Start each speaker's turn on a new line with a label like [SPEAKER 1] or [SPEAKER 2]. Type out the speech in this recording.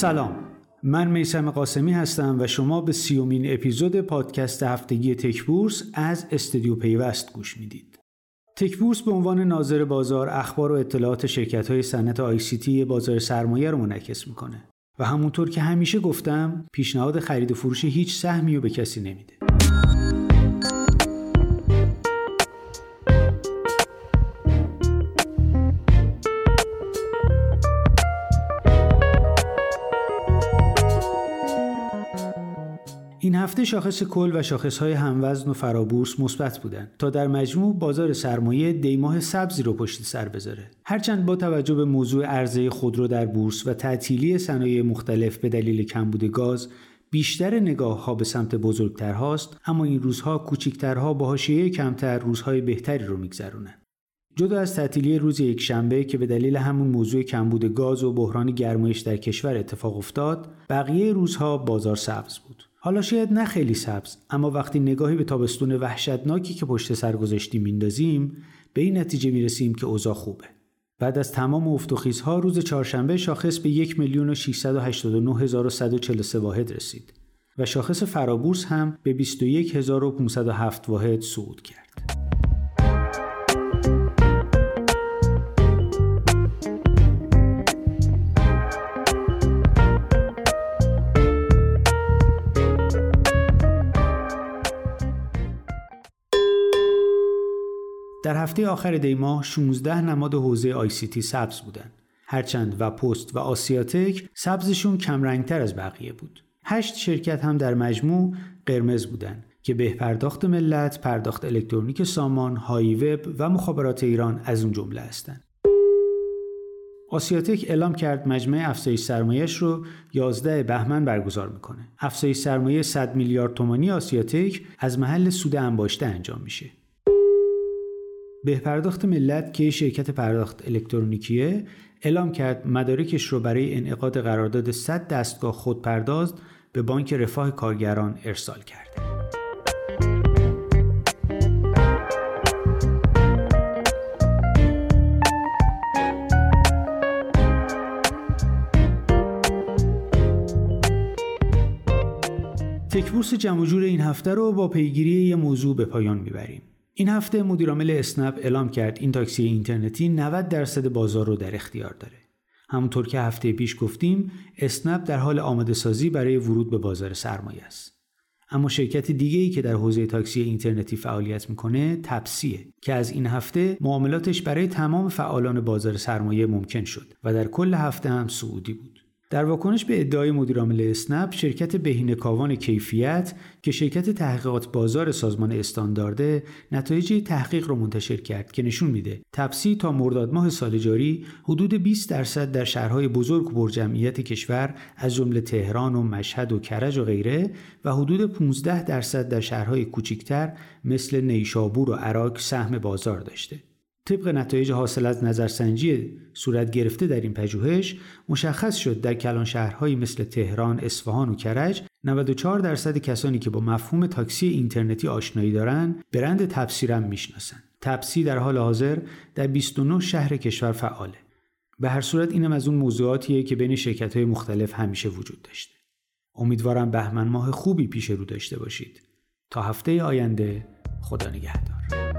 [SPEAKER 1] سلام من میسم قاسمی هستم و شما به سی‌امین اپیزود پادکست هفتگی تکبورس از استودیو پیوست گوش می‌دید. تکبورس به عنوان ناظر بازار اخبار و اطلاعات شرکت های صنعت ICT بازار سرمایه رو منعکس می‌کنه و همونطور که همیشه گفتم پیشنهاد خرید و فروش هیچ سهمی رو به کسی نمیده. شاخص کل و شاخصهای هموزن و فرابورس مثبت بودند تا در مجموع بازار سرمایه دیماه سبزی رو پشت سر بذاره. هرچند با توجه به موضوع عرضه خودرو در بورس و تعطیلی صنایع مختلف به دلیل کمبود گاز بیشتر نگاه ها به سمت بزرگتر هاست اما این روزها کوچکترها با حاشیه کمتر روزهای بهتری رو میگذرونن. جدا از تعطیلی روز یک شنبه که به دلیل همون موضوع کمبود گاز و بحران گرمایش در کشور اتفاق افتاد بقیه روزها بازار سبز بود. حالا شاید نه خیلی سبز اما وقتی نگاهی به تابستون وحشتناکی که پشت سر گذاشتیم میندازیم به این نتیجه می‌رسیم که اوضاع خوبه بعد از تمام افتخیزها روز چهارشنبه شاخص به یک میلیون و واحد رسید و شاخص فرابورس هم به 21507 واحد صعود کرد. در هفته آخر دیما 16 نماد حوزه آی سی تی سبز بودن. هرچند و پست و آسیاتک سبزشون کمرنگتر از بقیه بود. هشت شرکت هم در مجموع قرمز بودن که به پرداخت ملت، پرداخت الکترونیک سامان، های وب و مخابرات ایران از اون جمله هستند. آسیاتک اعلام کرد مجمع افزایش سرمایش رو 11 بهمن برگزار می‌کنه. افزایش سرمایه 100 میلیارد تومانی آسیاتک از محل سود انباشته انجام میشه. به پرداخت ملت که شرکت پرداخت الکترونیکیه اعلام کرد مدارکش رو برای انعقاد قرارداد 100 دستگاه خودپرداز به بانک رفاه کارگران ارسال کرده. تکبورس جمع این هفته رو با پیگیری یه موضوع به پایان می‌بریم. این هفته مدیرعامل اسنپ اعلام کرد این تاکسی اینترنتی 90 درصد بازار رو در اختیار داره. همونطور که هفته پیش گفتیم اسنپ در حال آماده سازی برای ورود به بازار سرمایه است. اما شرکت دیگه ای که در حوزه تاکسی اینترنتی فعالیت می‌کنه تپسیه که از این هفته معاملاتش برای تمام فعالان بازار سرمایه ممکن شد و در کل هفته هم سعودی بود. در واکنش به ادعای مدیرعامل اسنپ شرکت بهینه کاوان کیفیت که شرکت تحقیقات بازار سازمان استاندارده نتایج تحقیق را منتشر کرد که نشون میده تپسی تا مرداد ماه سال جاری حدود 20 درصد در شهرهای بزرگ و پرجمعیت کشور از جمله تهران و مشهد و کرج و غیره و حدود 15 درصد در شهرهای کوچکتر مثل نیشابور و عراق سهم بازار داشته. طبق نتایج حاصل از نظرسنجی صورت گرفته در این پژوهش مشخص شد در کلان شهرهایی مثل تهران، اصفهان و کرج 94 درصد کسانی که با مفهوم تاکسی اینترنتی آشنایی دارند برند تپسی را می‌شناسند. تپسی در حال حاضر در 29 شهر کشور فعاله. به هر صورت اینم از اون موضوعاتیه که بین شرکت های مختلف همیشه وجود داشته. امیدوارم بهمن ماه خوبی پیش رو داشته باشید. تا هفته آینده خدا نگهدار.